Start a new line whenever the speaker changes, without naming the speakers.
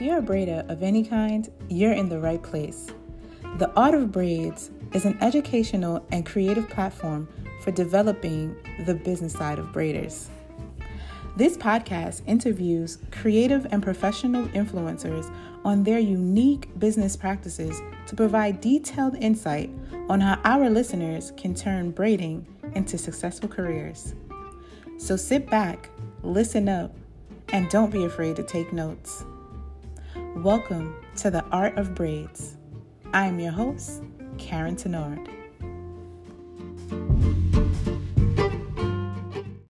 you're a braider of any kind, you're in the right place. The Art of Braids is an educational and creative platform for developing the business side of braiders. This podcast interviews creative and professional influencers on their unique business practices to provide detailed insight on how our listeners can turn braiding into successful careers. So sit back, listen up, and don't be afraid to take notes. Welcome to the Art of Braids. I am your host, Karen Tenard.